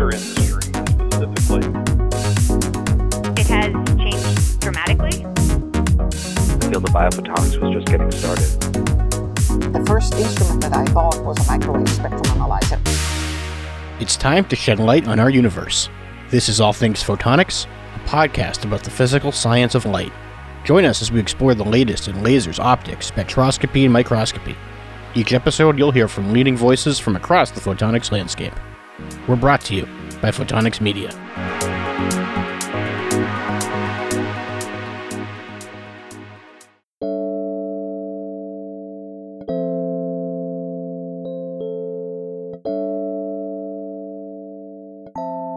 laser industry specifically? It has changed dramatically. The field of biophotonics was just getting started. The first instrument that I bought was a microwave spectrum analyzer. It's time to shed light on our universe. This is All Things Photonics, a podcast about the physical science of light. Join us as we explore the latest in lasers, optics, spectroscopy, and microscopy. Each episode, you'll hear from leading voices from across the photonics landscape. We're brought to you by Photonics Media.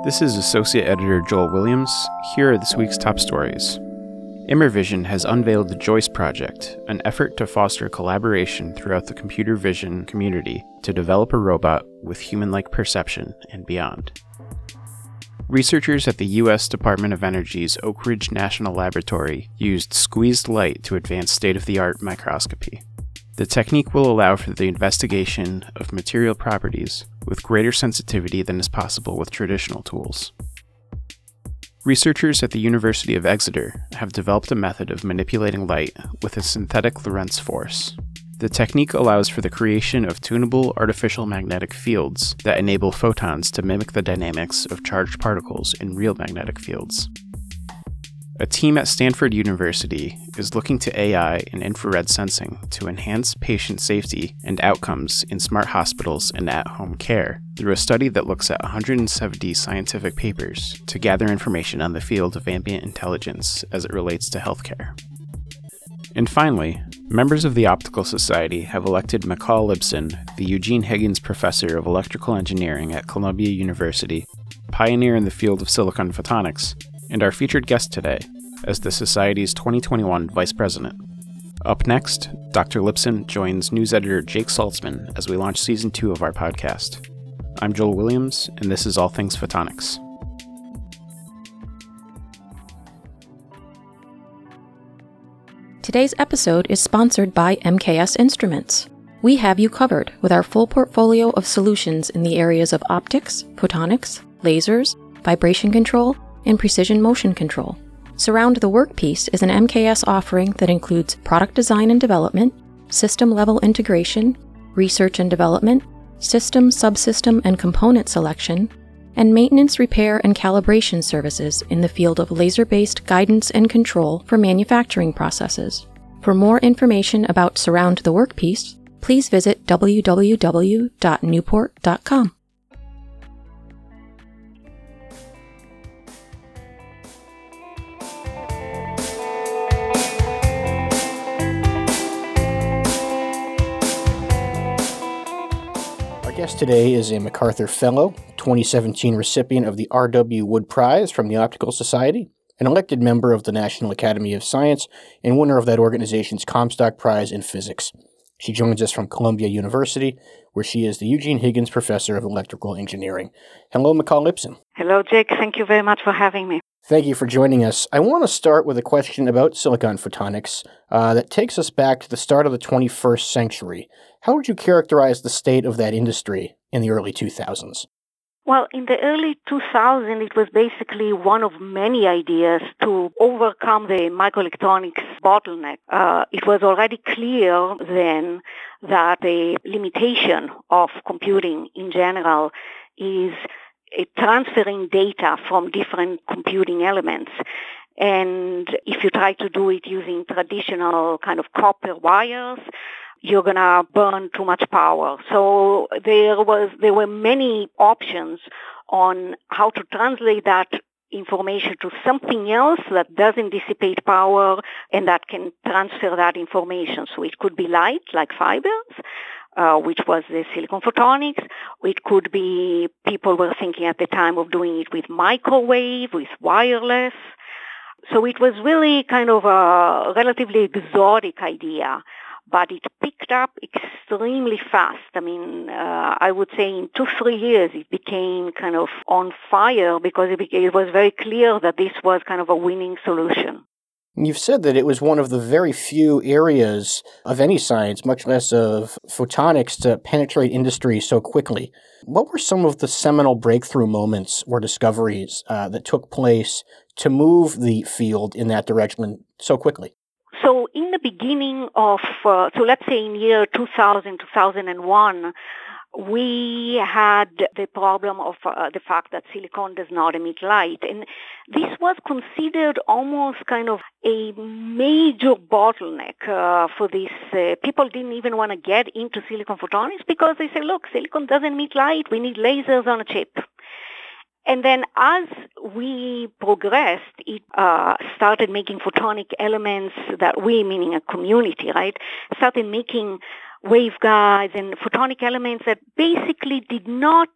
This is Associate Editor Joel Williams. Here are this week's top stories. Immervision has unveiled the Joyce project, an effort to foster collaboration throughout the computer vision community to develop a robot with human like perception and beyond. Researchers at the U.S. Department of Energy's Oak Ridge National Laboratory used squeezed light to advance state of the art microscopy. The technique will allow for the investigation of material properties with greater sensitivity than is possible with traditional tools. Researchers at the University of Exeter have developed a method of manipulating light with a synthetic Lorentz force. The technique allows for the creation of tunable artificial magnetic fields that enable photons to mimic the dynamics of charged particles in real magnetic fields. A team at Stanford University is looking to AI and infrared sensing to enhance patient safety and outcomes in smart hospitals and at home care through a study that looks at 170 scientific papers to gather information on the field of ambient intelligence as it relates to healthcare. And finally, members of the Optical Society have elected Michal Lipson, the Eugene Higgins Professor of Electrical Engineering at Columbia University, pioneer in the field of silicon photonics, and our featured guest today as the Society's 2021 Vice President. Up next, Dr. Lipson joins news editor Jake Saltzman as we launch season two of our podcast. I'm Joel Williams, and this is All Things Photonics. Today's episode is sponsored by MKS Instruments. We have you covered with our full portfolio of solutions in the areas of optics, photonics, lasers, vibration control, and precision motion control. Surround the Workpiece is an MKS offering that includes product design and development, system level integration, research and development, system, subsystem, and component selection, and maintenance, repair, and calibration services in the field of laser based guidance and control for manufacturing processes. For more information about Surround the Workpiece, please visit www.newport.com. guest today is a MacArthur Fellow, 2017 recipient of the R.W. Wood Prize from the Optical Society, an elected member of the National Academy of Science, and winner of that organization's Comstock Prize in Physics. She joins us from Columbia University, where she is the Eugene Higgins Professor of Electrical Engineering. Hello, Michal Lipson. Hello, Jake. Thank you very much for having me. Thank you for joining us. I want to start with a question about silicon photonics uh, that takes us back to the start of the 21st century. How would you characterize the state of that industry in the early 2000s? Well, in the early 2000s, it was basically one of many ideas to overcome the microelectronics bottleneck. Uh, it was already clear then that the limitation of computing in general is transferring data from different computing elements. And if you try to do it using traditional kind of copper wires, you're gonna burn too much power. So there was there were many options on how to translate that information to something else that doesn't dissipate power and that can transfer that information. So it could be light, like fibers, uh, which was the silicon photonics. It could be people were thinking at the time of doing it with microwave, with wireless. So it was really kind of a relatively exotic idea, but it picked up extremely fast. I mean, uh, I would say in two, three years it became kind of on fire because it, became, it was very clear that this was kind of a winning solution. You've said that it was one of the very few areas of any science, much less of photonics, to penetrate industry so quickly. What were some of the seminal breakthrough moments or discoveries uh, that took place to move the field in that direction so quickly? So, in the beginning of, uh, so let's say in year 2000, 2001, we had the problem of uh, the fact that silicon does not emit light. And this was considered almost kind of a major bottleneck uh, for this. Uh, people didn't even want to get into silicon photonics because they say, look, silicon doesn't emit light. We need lasers on a chip. And then as we progressed, it uh, started making photonic elements that we, meaning a community, right, started making waveguides and photonic elements that basically did not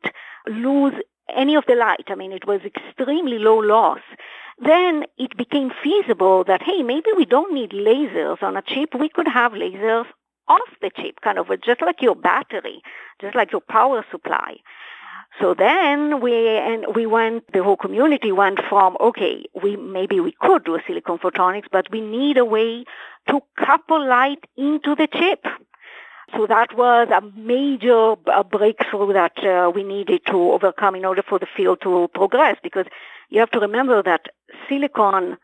lose any of the light. I mean, it was extremely low loss. Then it became feasible that, hey, maybe we don't need lasers on a chip. We could have lasers off the chip, kind of just like your battery, just like your power supply. So then we and we went the whole community went from okay we maybe we could do silicon photonics but we need a way to couple light into the chip so that was a major a breakthrough that uh, we needed to overcome in order for the field to progress because you have to remember that silicon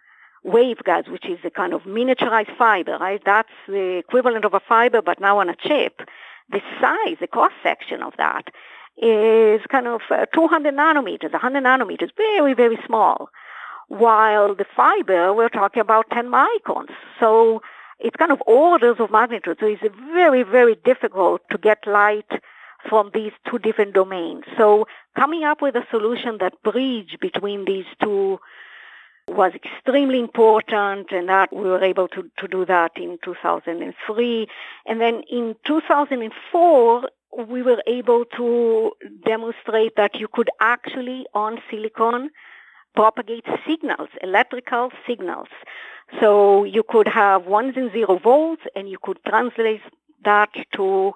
waveguides, which is a kind of miniaturized fiber, right? That's the equivalent of a fiber, but now on a chip. The size, the cross section of that is kind of uh, 200 nanometers, 100 nanometers, very, very small. While the fiber, we're talking about 10 microns. So it's kind of orders of magnitude. So it's very, very difficult to get light from these two different domains. So coming up with a solution that bridge between these two was extremely important and that we were able to, to do that in 2003. And then in 2004, we were able to demonstrate that you could actually on silicon propagate signals, electrical signals. So you could have ones and zero volts and you could translate that to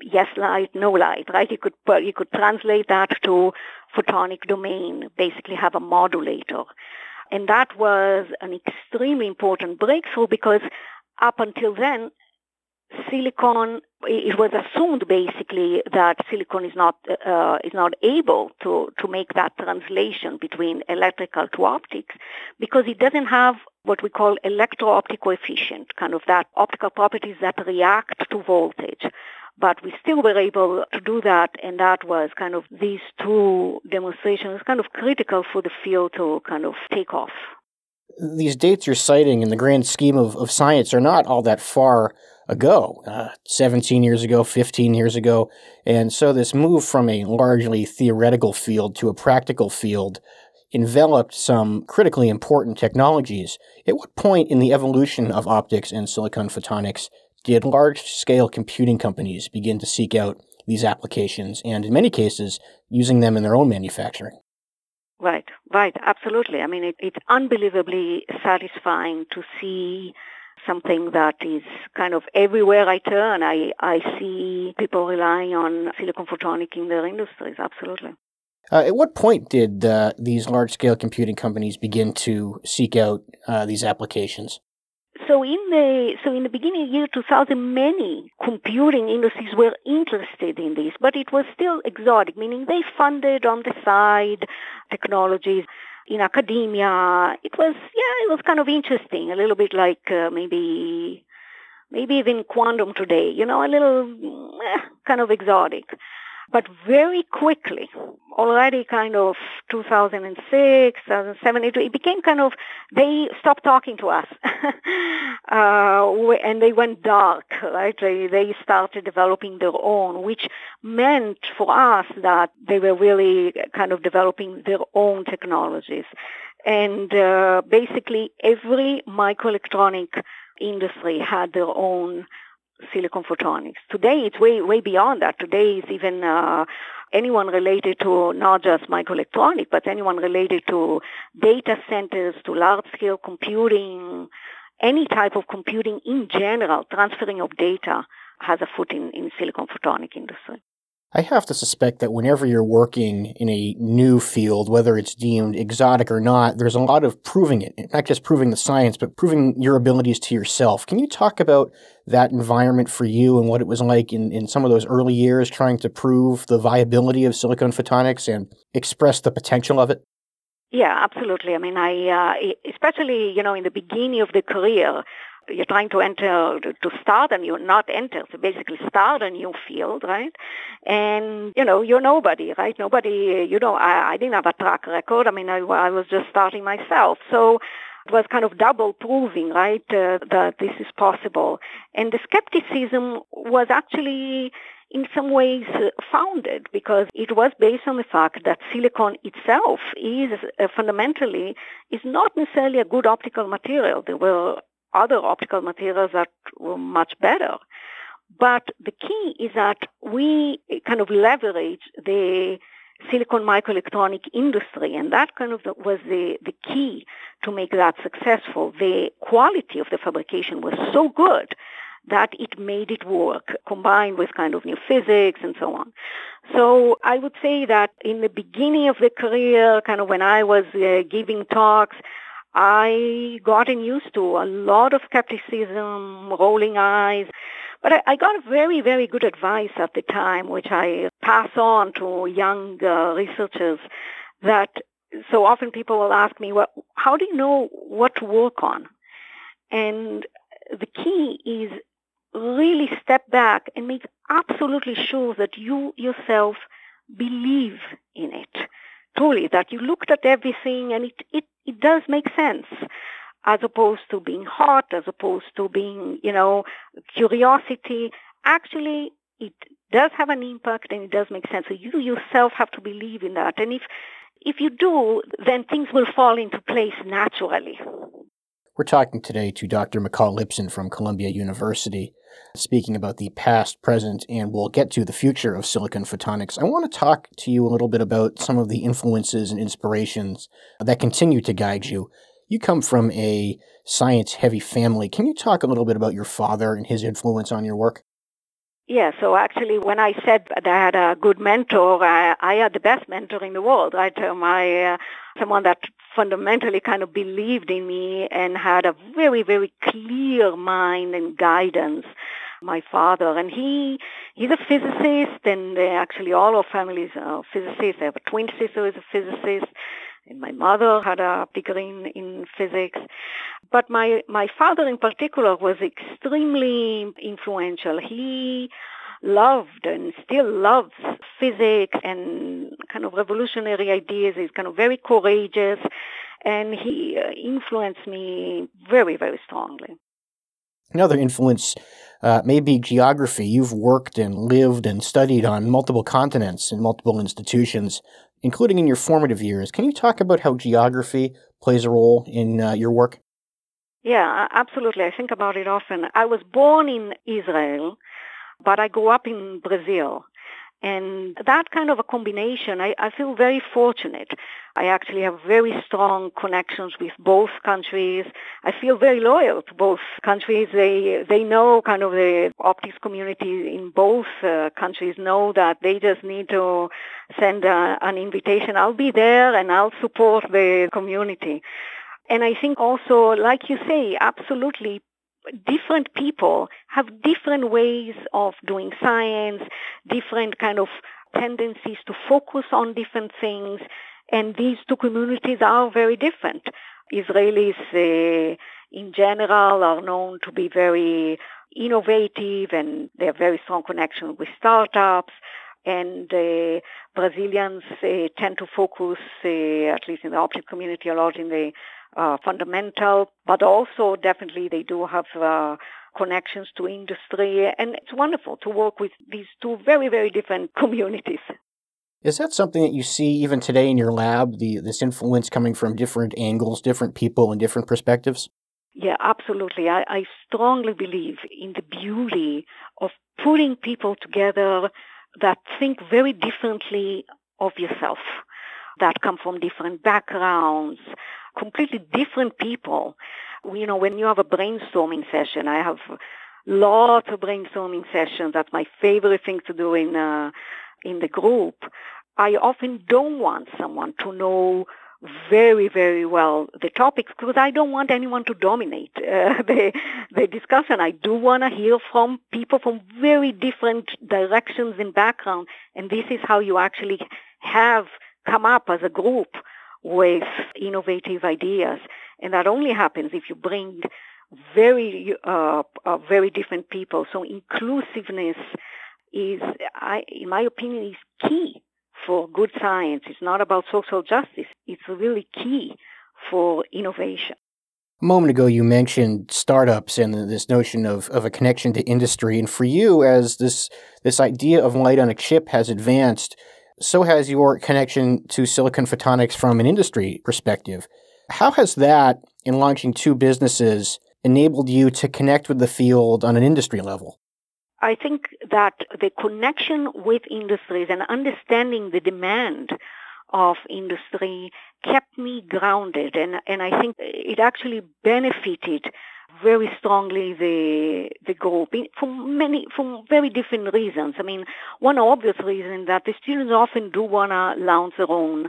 yes light, no light, right? You could, you could translate that to photonic domain, basically have a modulator. And that was an extremely important breakthrough because up until then, silicon it was assumed basically that silicon is not uh, is not able to to make that translation between electrical to optics because it doesn't have what we call electro-optic coefficient, kind of that optical properties that react to voltage. But we still were able to do that, and that was kind of these two demonstrations kind of critical for the field to kind of take off. These dates you're citing in the grand scheme of, of science are not all that far ago, uh, 17 years ago, 15 years ago. And so this move from a largely theoretical field to a practical field enveloped some critically important technologies. At what point in the evolution of optics and silicon photonics did large scale computing companies begin to seek out these applications and, in many cases, using them in their own manufacturing? Right, right, absolutely. I mean, it, it's unbelievably satisfying to see something that is kind of everywhere I turn. I, I see people relying on silicon photonic in their industries, absolutely. Uh, at what point did uh, these large scale computing companies begin to seek out uh, these applications? So in the so in the beginning year 2000, many computing industries were interested in this, but it was still exotic, meaning they funded on the side technologies in academia. It was, yeah, it was kind of interesting, a little bit like uh, maybe, maybe even quantum today, you know, a little eh, kind of exotic. But very quickly, already kind of 2006, 2007, it, became kind of, they stopped talking to us. uh, and they went dark, right? They, they started developing their own, which meant for us that they were really kind of developing their own technologies. And uh, basically every microelectronic industry had their own silicon photonics. Today, it's way way beyond that. Today, it's even uh, anyone related to not just microelectronics, but anyone related to data centers, to large-scale computing, any type of computing in general, transferring of data has a foot in, in silicon photonic industry. I have to suspect that whenever you're working in a new field, whether it's deemed exotic or not, there's a lot of proving it, not just proving the science, but proving your abilities to yourself. Can you talk about that environment for you and what it was like in, in some of those early years trying to prove the viability of silicon photonics and express the potential of it? Yeah, absolutely. I mean, I uh, especially you know in the beginning of the career, you're trying to enter to start and you're not enter to basically start a new field right? And you know you're nobody right? Nobody you know i, I didn't have a track record. I mean I, I was just starting myself. So it was kind of double proving right uh, that this is possible. And the skepticism was actually in some ways uh, founded because it was based on the fact that silicon itself is uh, fundamentally is not necessarily a good optical material. There were other optical materials that were much better. But the key is that we kind of leverage the silicon microelectronic industry, and that kind of was the, the key to make that successful. The quality of the fabrication was so good that it made it work, combined with kind of new physics and so on. So I would say that in the beginning of the career, kind of when I was uh, giving talks, I gotten used to a lot of skepticism, rolling eyes, but I, I got very, very good advice at the time, which I pass on to young uh, researchers that so often people will ask me, well, how do you know what to work on? And the key is really step back and make absolutely sure that you yourself believe in it truly that you looked at everything and it, it, it does make sense as opposed to being hot, as opposed to being, you know, curiosity. Actually, it does have an impact and it does make sense. So you yourself have to believe in that. And if, if you do, then things will fall into place naturally. We're talking today to Dr. Michal Lipson from Columbia University, speaking about the past, present, and we'll get to the future of silicon photonics. I want to talk to you a little bit about some of the influences and inspirations that continue to guide you. You come from a science heavy family. Can you talk a little bit about your father and his influence on your work? Yeah, so actually, when I said that I had a good mentor, I, I had the best mentor in the world. Right, my uh, someone that fundamentally kind of believed in me and had a very, very clear mind and guidance. My father, and he he's a physicist, and actually all our families are physicists. I have a twin sister who's a physicist. And my mother had a degree in, in physics. But my, my father in particular was extremely influential. He loved and still loves physics and kind of revolutionary ideas. He's kind of very courageous and he uh, influenced me very, very strongly. Another influence uh, may be geography. You've worked and lived and studied on multiple continents in multiple institutions including in your formative years. Can you talk about how geography plays a role in uh, your work? Yeah, absolutely. I think about it often. I was born in Israel, but I grew up in Brazil. And that kind of a combination, I, I feel very fortunate. I actually have very strong connections with both countries. I feel very loyal to both countries. They they know kind of the optics community in both uh, countries know that they just need to send a, an invitation. I'll be there and I'll support the community. And I think also, like you say, absolutely different people have different ways of doing science, different kind of tendencies to focus on different things, and these two communities are very different. Israelis, uh, in general, are known to be very innovative and they have very strong connection with startups. And uh, Brazilians uh, tend to focus, uh, at least in the optic community, a lot in the uh, fundamental, but also definitely they do have uh, connections to industry, and it's wonderful to work with these two very, very different communities. Is that something that you see even today in your lab? The this influence coming from different angles, different people, and different perspectives. Yeah, absolutely. I, I strongly believe in the beauty of putting people together that think very differently of yourself, that come from different backgrounds, completely different people. You know, when you have a brainstorming session, I have lots of brainstorming sessions. That's my favorite thing to do in uh, in the group, I often don't want someone to know very, very well the topics because I don't want anyone to dominate uh, the, the discussion. I do want to hear from people from very different directions and background. And this is how you actually have come up as a group with innovative ideas. And that only happens if you bring very, uh, uh, very different people. So inclusiveness is, I, in my opinion, is key for good science. It's not about social justice. It's really key for innovation. A moment ago, you mentioned startups and this notion of, of a connection to industry. And for you, as this, this idea of light on a chip has advanced, so has your connection to silicon photonics from an industry perspective. How has that, in launching two businesses, enabled you to connect with the field on an industry level? I think that the connection with industries and understanding the demand of industry kept me grounded and, and I think it actually benefited very strongly the the group for many for very different reasons. I mean, one obvious reason that the students often do want to launch their own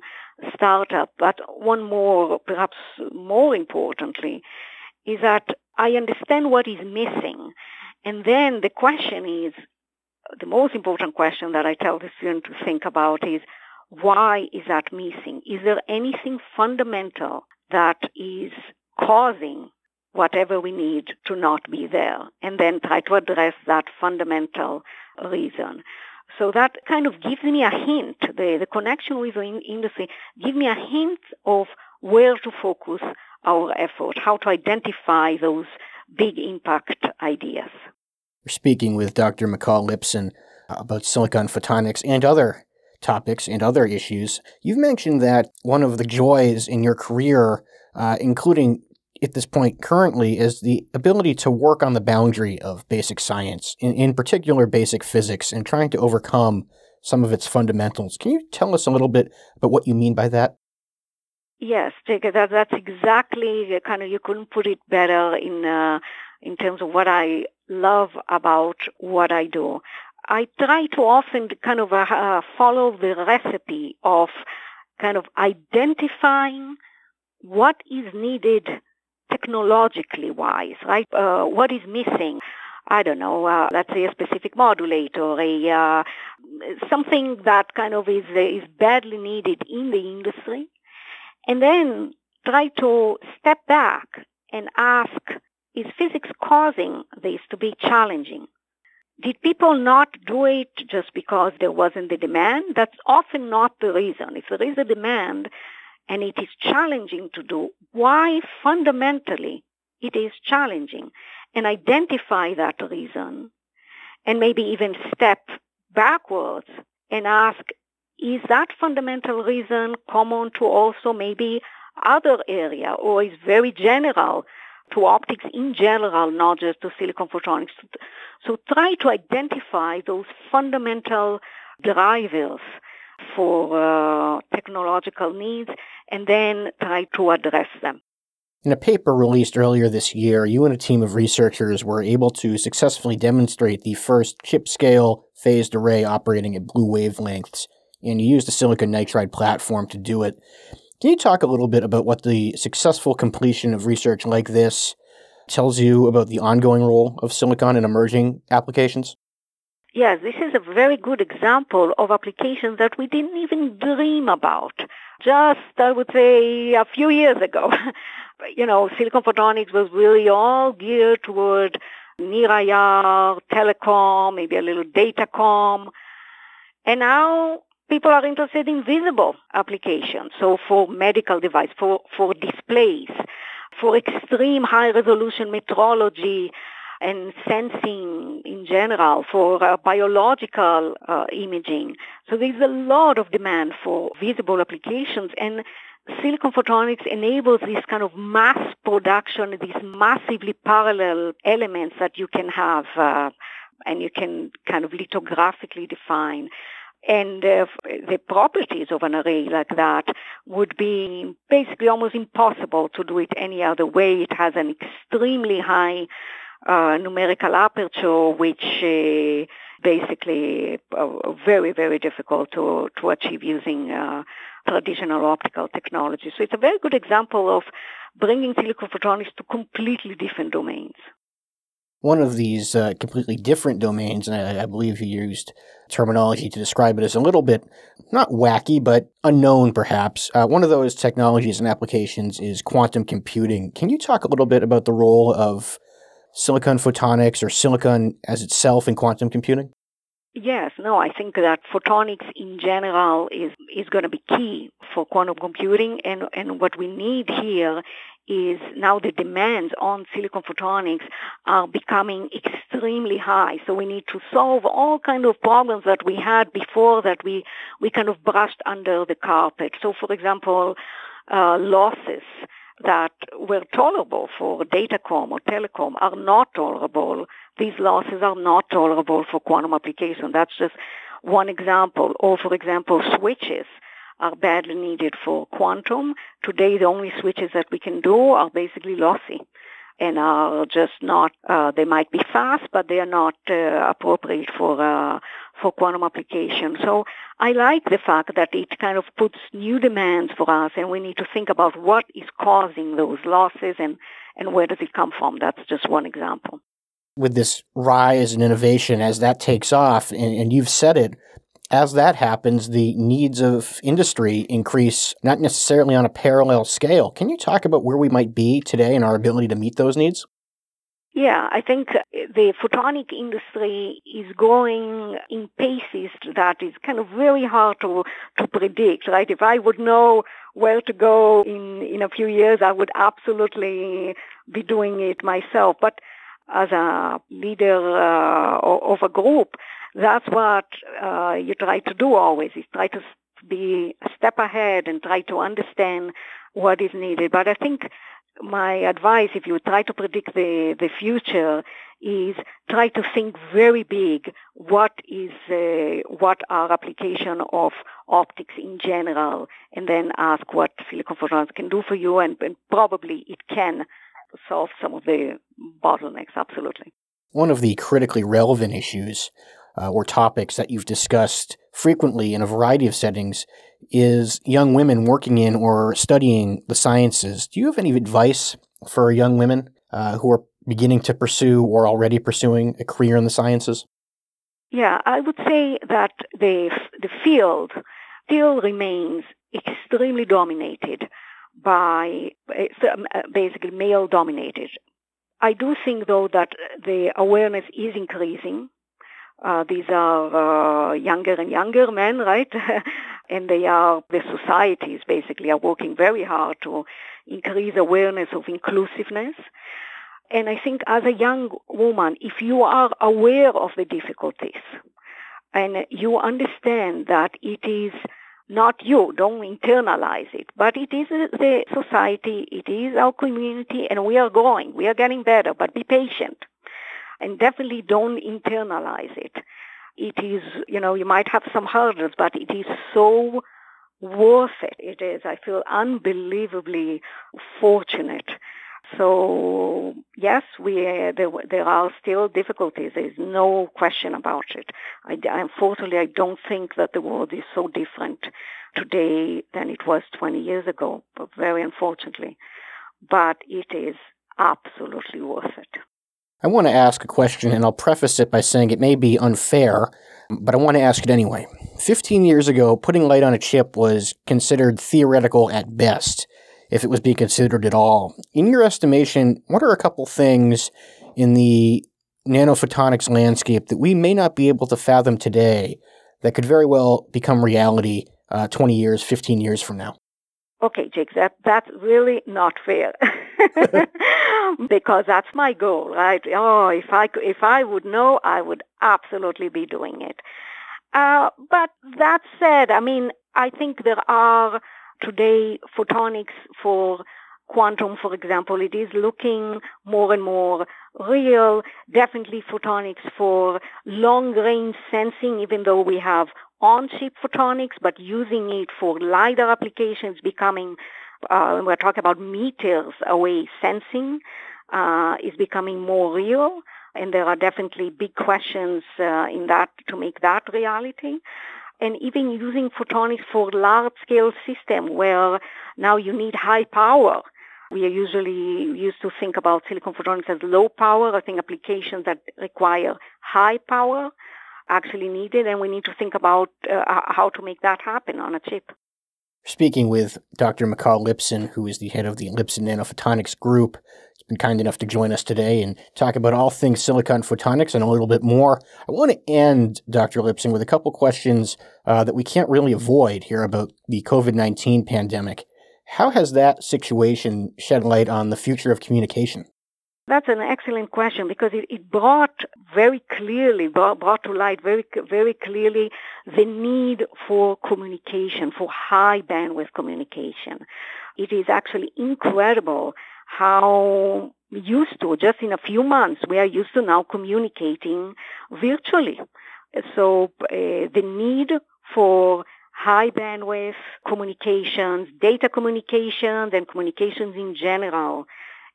startup, but one more, perhaps more importantly, is that I understand what is missing. And then the question is, the most important question that I tell the student to think about is, why is that missing? Is there anything fundamental that is causing whatever we need to not be there? And then try to address that fundamental reason. So that kind of gives me a hint, the, the connection with the industry gives me a hint of where to focus our effort, how to identify those big impact ideas. We're speaking with Dr. Michal Lipson about silicon photonics and other topics and other issues. You've mentioned that one of the joys in your career, uh, including at this point currently, is the ability to work on the boundary of basic science, in, in particular basic physics, and trying to overcome some of its fundamentals. Can you tell us a little bit about what you mean by that? Yes, that, that's exactly kind of you couldn't put it better in uh, in terms of what I love about what I do. I try to often kind of uh, follow the recipe of kind of identifying what is needed technologically wise, right? Uh, what is missing? I don't know, uh, let's say a specific modulator, a uh, something that kind of is is badly needed in the industry, and then try to step back and ask: Is physics causing this to be challenging? Did people not do it just because there wasn't the demand? That's often not the reason. If there is a demand, and it is challenging to do, why fundamentally it is challenging, and identify that reason, and maybe even step backwards and ask, is that fundamental reason common to also maybe other area, or is very general to optics in general, not just to silicon photonics? So try to identify those fundamental drivers for uh, technological needs and then try to address them. In a paper released earlier this year, you and a team of researchers were able to successfully demonstrate the first chip scale phased array operating at blue wavelengths, and you used a silicon nitride platform to do it. Can you talk a little bit about what the successful completion of research like this tells you about the ongoing role of silicon in emerging applications? Yes, this is a very good example of applications that we didn't even dream about. Just, I would say, a few years ago. you know, silicon photonics was really all geared toward near IR, telecom, maybe a little datacom. And now people are interested in visible applications. So for medical device, for, for displays, for extreme high resolution metrology, and sensing in general for uh, biological uh, imaging. So there's a lot of demand for visible applications and silicon photonics enables this kind of mass production, these massively parallel elements that you can have uh, and you can kind of lithographically define. And uh, the properties of an array like that would be basically almost impossible to do it any other way. It has an extremely high uh, numerical aperture, which uh, basically uh, very, very difficult to, to achieve using uh, traditional optical technology. So it's a very good example of bringing silicon photonics to completely different domains. One of these uh, completely different domains, and I, I, believe he used terminology to describe it as a little bit not wacky, but unknown perhaps. Uh, one of those technologies and applications is quantum computing. Can you talk a little bit about the role of silicon photonics or silicon as itself in quantum computing? Yes, no, I think that photonics in general is, is going to be key for quantum computing. And, and what we need here is now the demands on silicon photonics are becoming extremely high. So we need to solve all kind of problems that we had before that we, we kind of brushed under the carpet. So for example, uh, losses that were tolerable for datacom or telecom are not tolerable. These losses are not tolerable for quantum application. That's just one example. Or for example, switches are badly needed for quantum. Today, the only switches that we can do are basically lossy and are just not, uh, they might be fast, but they are not uh, appropriate for, uh, for quantum application. So I like the fact that it kind of puts new demands for us and we need to think about what is causing those losses and, and where does it come from. That's just one example. With this rise in innovation, as that takes off, and, and you've said it, as that happens, the needs of industry increase, not necessarily on a parallel scale. Can you talk about where we might be today and our ability to meet those needs? Yeah, I think the photonic industry is going in paces that is kind of very hard to, to predict, right? If I would know where to go in, in a few years, I would absolutely be doing it myself. But as a leader uh, of a group, that's what uh, you try to do always, is try to be a step ahead and try to understand what is needed. But I think my advice, if you try to predict the, the future, is try to think very big. What is uh, what are application of optics in general, and then ask what silicon photonics can do for you, and, and probably it can solve some of the bottlenecks. Absolutely. One of the critically relevant issues uh, or topics that you've discussed frequently in a variety of settings is young women working in or studying the sciences. Do you have any advice for young women uh, who are beginning to pursue or already pursuing a career in the sciences? Yeah, I would say that the the field still remains extremely dominated by uh, basically male dominated. I do think though that the awareness is increasing uh, these are uh, younger and younger men, right? and they are, the societies basically are working very hard to increase awareness of inclusiveness. And I think as a young woman, if you are aware of the difficulties and you understand that it is not you, don't internalize it, but it is the society, it is our community, and we are growing, we are getting better, but be patient and definitely don't internalize it. It is, you know, you might have some hurdles, but it is so worth it. It is. I feel unbelievably fortunate. So yes, we there, there are still difficulties. There's no question about it. I, unfortunately, I don't think that the world is so different today than it was 20 years ago. But very unfortunately, but it is absolutely worth it. I want to ask a question, and I'll preface it by saying it may be unfair, but I want to ask it anyway. 15 years ago, putting light on a chip was considered theoretical at best, if it was being considered at all. In your estimation, what are a couple things in the nanophotonics landscape that we may not be able to fathom today that could very well become reality uh, 20 years, 15 years from now? Okay, Jake, that, that's really not fair. because that's my goal, right? Oh, if I, if I would know, I would absolutely be doing it. Uh, but that said, I mean, I think there are today photonics for quantum, for example, it is looking more and more real. Definitely photonics for long range sensing, even though we have on-chip photonics, but using it for LiDAR applications becoming, uh, we're talking about meters away sensing, uh, is becoming more real. And there are definitely big questions uh, in that to make that reality. And even using photonics for large scale system where now you need high power. We are usually used to think about silicon photonics as low power. I think applications that require high power actually needed, and we need to think about uh, how to make that happen on a chip. Speaking with Dr. Michal Lipson, who is the head of the Lipson Nanophotonics Group, he's been kind enough to join us today and talk about all things silicon photonics and a little bit more. I want to end, Dr. Lipson, with a couple questions uh, that we can't really avoid here about the COVID 19 pandemic. How has that situation shed light on the future of communication? That's an excellent question because it, it brought very clearly, brought, brought, to light very, very clearly the need for communication, for high bandwidth communication. It is actually incredible how used to, just in a few months, we are used to now communicating virtually. So uh, the need for high bandwidth communications, data communications, and communications in general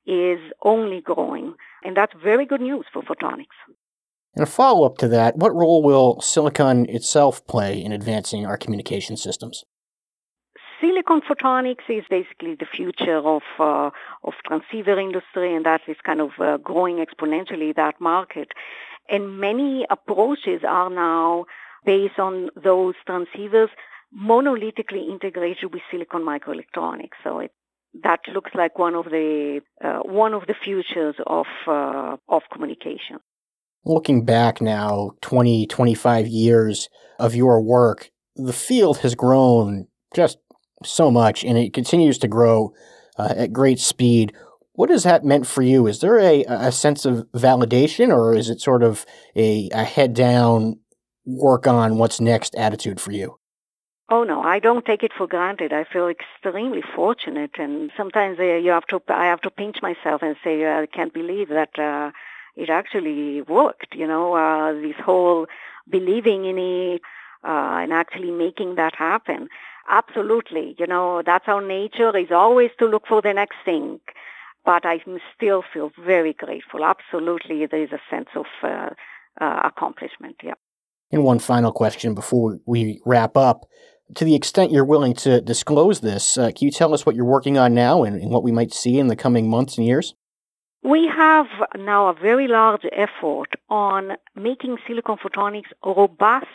is only growing. And that's very good news for photonics. And a follow up to that, what role will silicon itself play in advancing our communication systems? Silicon photonics is basically the future of uh, of transceiver industry, and that is kind of uh, growing exponentially that market. And many approaches are now based on those transceivers monolithically integrated with silicon microelectronics. So it, that looks like one of the uh, one of the futures of uh, of communication. Looking back now 20 25 years of your work, the field has grown just so much and it continues to grow uh, at great speed. What has that meant for you? Is there a, a sense of validation or is it sort of a, a head down work on what's next attitude for you? Oh no, I don't take it for granted. I feel extremely fortunate, and sometimes uh, you have to. I have to pinch myself and say, uh, I can't believe that uh, it actually worked. You know, uh, this whole believing in it uh, and actually making that happen. Absolutely, you know, that's our nature is always to look for the next thing. But I still feel very grateful. Absolutely, there is a sense of uh, accomplishment. Yeah. And one final question before we wrap up to the extent you're willing to disclose this, uh, can you tell us what you're working on now and, and, what we might see in the coming months and years? We have now a very large effort on making silicon photonics robust,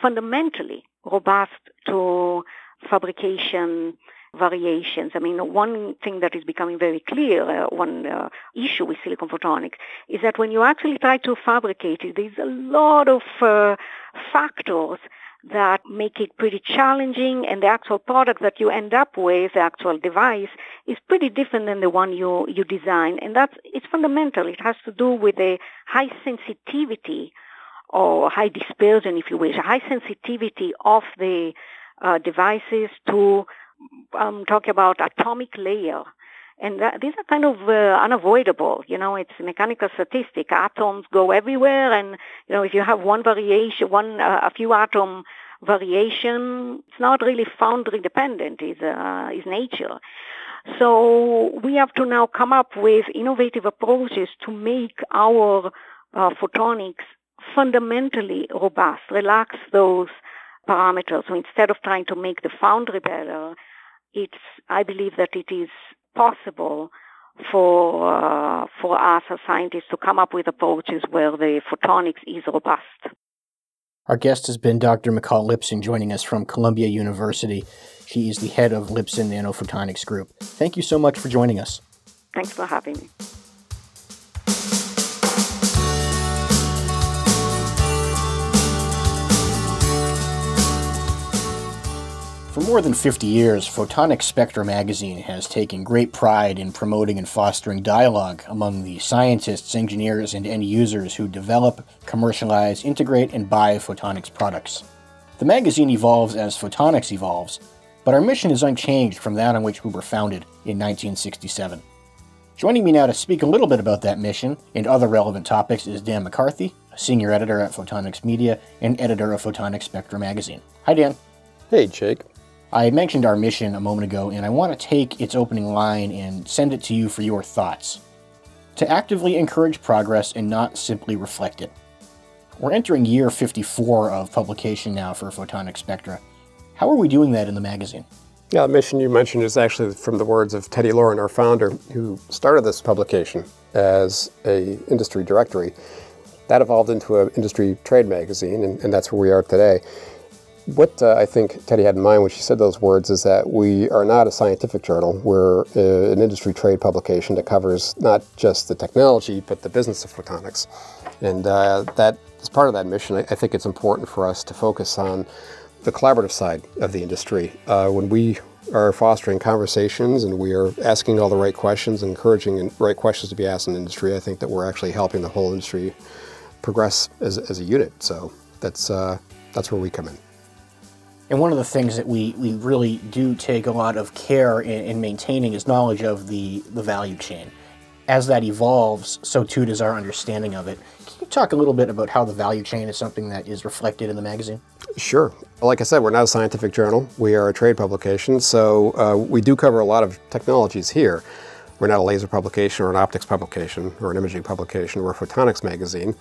fundamentally robust to fabrication variations. I mean, one thing that is becoming very clear, uh, one uh, issue with silicon photonics, is that when you actually try to fabricate it, there's a lot of uh, factors that make it pretty challenging and the actual product that you end up with, the actual device, is pretty different than the one you, you design. And that's, it's fundamental. It has to do with a high sensitivity or high dispersion, if you wish, a high sensitivity of the uh, devices to um, talk about atomic layer. And that, these are kind of uh, unavoidable. You know, it's mechanical statistic. Atoms go everywhere, and you know, if you have one variation, one uh, a few atom variation, it's not really foundry dependent. Is uh, is nature. So we have to now come up with innovative approaches to make our uh, photonics fundamentally robust, relax those parameters. So instead of trying to make the foundry better, it's I believe that it is possible for uh, for us as scientists to come up with approaches where the photonics is robust. Our guest has been Dr. Michal Lipson, joining us from Columbia University. She is the head of Lipson Nanophotonics Group. Thank you so much for joining us. Thanks for having me. For more than 50 years, Photonics Spectra magazine has taken great pride in promoting and fostering dialogue among the scientists, engineers, and end users who develop, commercialize, integrate, and buy photonics products. The magazine evolves as photonics evolves, but our mission is unchanged from that on which we were founded in 1967. Joining me now to speak a little bit about that mission and other relevant topics is Dan McCarthy, senior editor at Photonics Media and editor of Photonics Spectra magazine. Hi, Dan. Hey, Jake. I mentioned our mission a moment ago, and I want to take its opening line and send it to you for your thoughts. to actively encourage progress and not simply reflect it. We're entering year 54 of publication now for Photonics Spectra. How are we doing that in the magazine? Yeah, the mission you mentioned is actually from the words of Teddi Laurin, our founder, who started this publication as a industry directory. That evolved into an industry trade magazine, and, and that's where we are today. What uh, I think Teddi had in mind when she said those words is that we are not a scientific journal. We're an industry trade publication that covers not just the technology, but the business of photonics. And uh, part of that mission, I, I think it's important for us to focus on the collaborative side of the industry. Uh, when we are fostering conversations and we are asking all the right questions and encouraging the right questions to be asked in industry, I think that we're actually helping the whole industry progress as, as a unit. So that's, uh, that's where we come in. And one of the things that we, we really do take a lot of care in, in maintaining is knowledge of the, the value chain. As that evolves, so too does our understanding of it. Can you talk a little bit about how the value chain is something that is reflected in the magazine? Sure. Like I said, we're not a scientific journal. We are a trade publication, so uh, we do cover a lot of technologies here. We're not a laser publication or an optics publication or an imaging publication. We're a photonics magazine.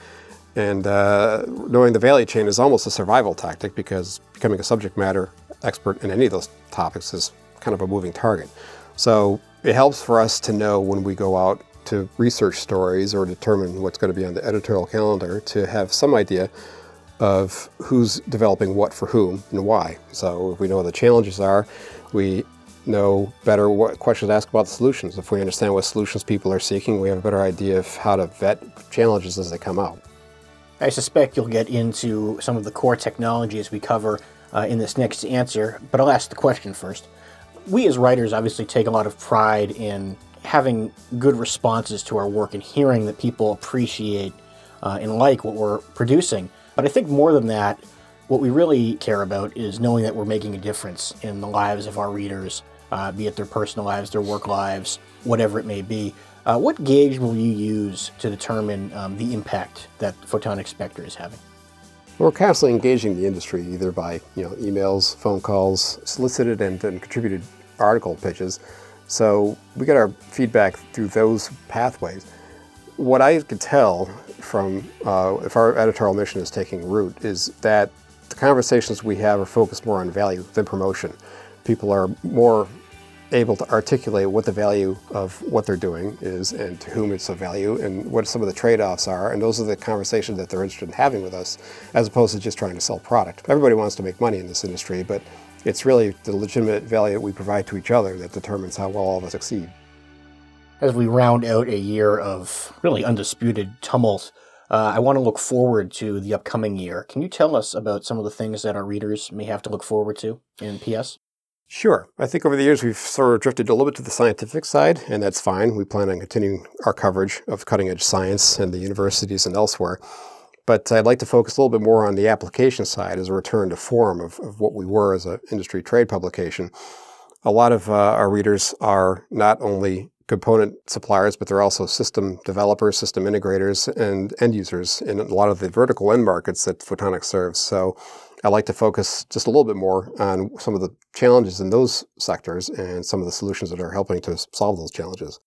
And uh, knowing the value chain is almost a survival tactic because becoming a subject matter expert in any of those topics is kind of a moving target. So it helps for us to know when we go out to research stories or determine what's going to be on the editorial calendar to have some idea of who's developing what for whom and why. So if we know what the challenges are, we know better what questions to ask about the solutions. If we understand what solutions people are seeking, we have a better idea of how to vet challenges as they come out. I suspect you'll get into some of the core technologies we cover uh, in this next answer, but I'll ask the question first. We as writers obviously take a lot of pride in having good responses to our work and hearing that people appreciate uh, and like what we're producing. But I think more than that, what we really care about is knowing that we're making a difference in the lives of our readers, uh, be it their personal lives, their work lives, whatever it may be. Uh, what gauge will you use to determine um, the impact that Photonics Spectra is having? We're constantly engaging the industry either by you know emails, phone calls, solicited and, and contributed article pitches. So we get our feedback through those pathways. What I could tell from uh, if our editorial mission is taking root is that the conversations we have are focused more on value than promotion. People are more able to articulate what the value of what they're doing is and to whom it's of value and what some of the trade-offs are and those are the conversations that they're interested in having with us as opposed to just trying to sell product. Everybody wants to make money in this industry but it's really the legitimate value that we provide to each other that determines how well all of us succeed. As we round out a year of really undisputed tumult, uh, I want to look forward to the upcoming year. Can you tell us about some of the things that our readers may have to look forward to in PS? Sure. I think over the years we've sort of drifted a little bit to the scientific side, and that's fine. We plan on continuing our coverage of cutting edge science and the universities and elsewhere. But I'd like to focus a little bit more on the application side as a return to form of, of what we were as an industry trade publication. A lot of uh, our readers are not only component suppliers, but they're also system developers, system integrators, and end users in a lot of the vertical end markets that Photonics serves. So I like to focus just a little bit more on some of the challenges in those sectors and some of the solutions that are helping to solve those challenges.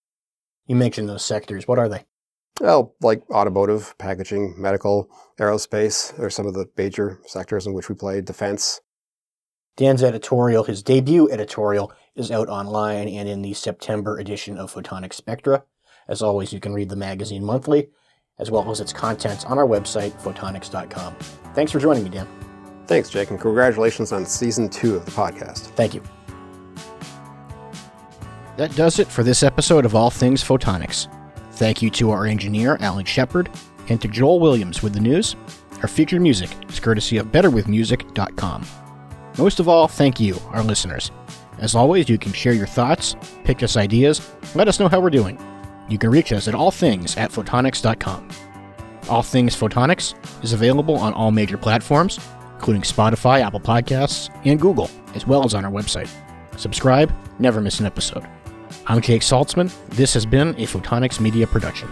You mentioned those sectors. What are they? Well, like automotive, packaging, medical, aerospace are some of the major sectors in which we play, defense. Dan's editorial, his debut editorial, is out online and in the September edition of Photonics Spectra. As always, you can read the magazine monthly, as well as its contents on our website, photonics.com. Thanks for joining me, Dan. Thanks, Jake, and congratulations on season two of the podcast. Thank you. That does it for this episode of All Things Photonics. Thank you to our engineer, Alan Shepard, and to Joel Williams with the news. Our featured music is courtesy of BetterWithMusic.com. Most of all, thank you, our listeners. As always, you can share your thoughts, pitch us ideas, let us know how we're doing. You can reach us at allthings at photonics.com. All Things Photonics is available on all major platforms, including Spotify, Apple Podcasts, and Google, as well as on our website. Subscribe, never miss an episode. I'm Jake Saltzman. This has been a Photonics Media production.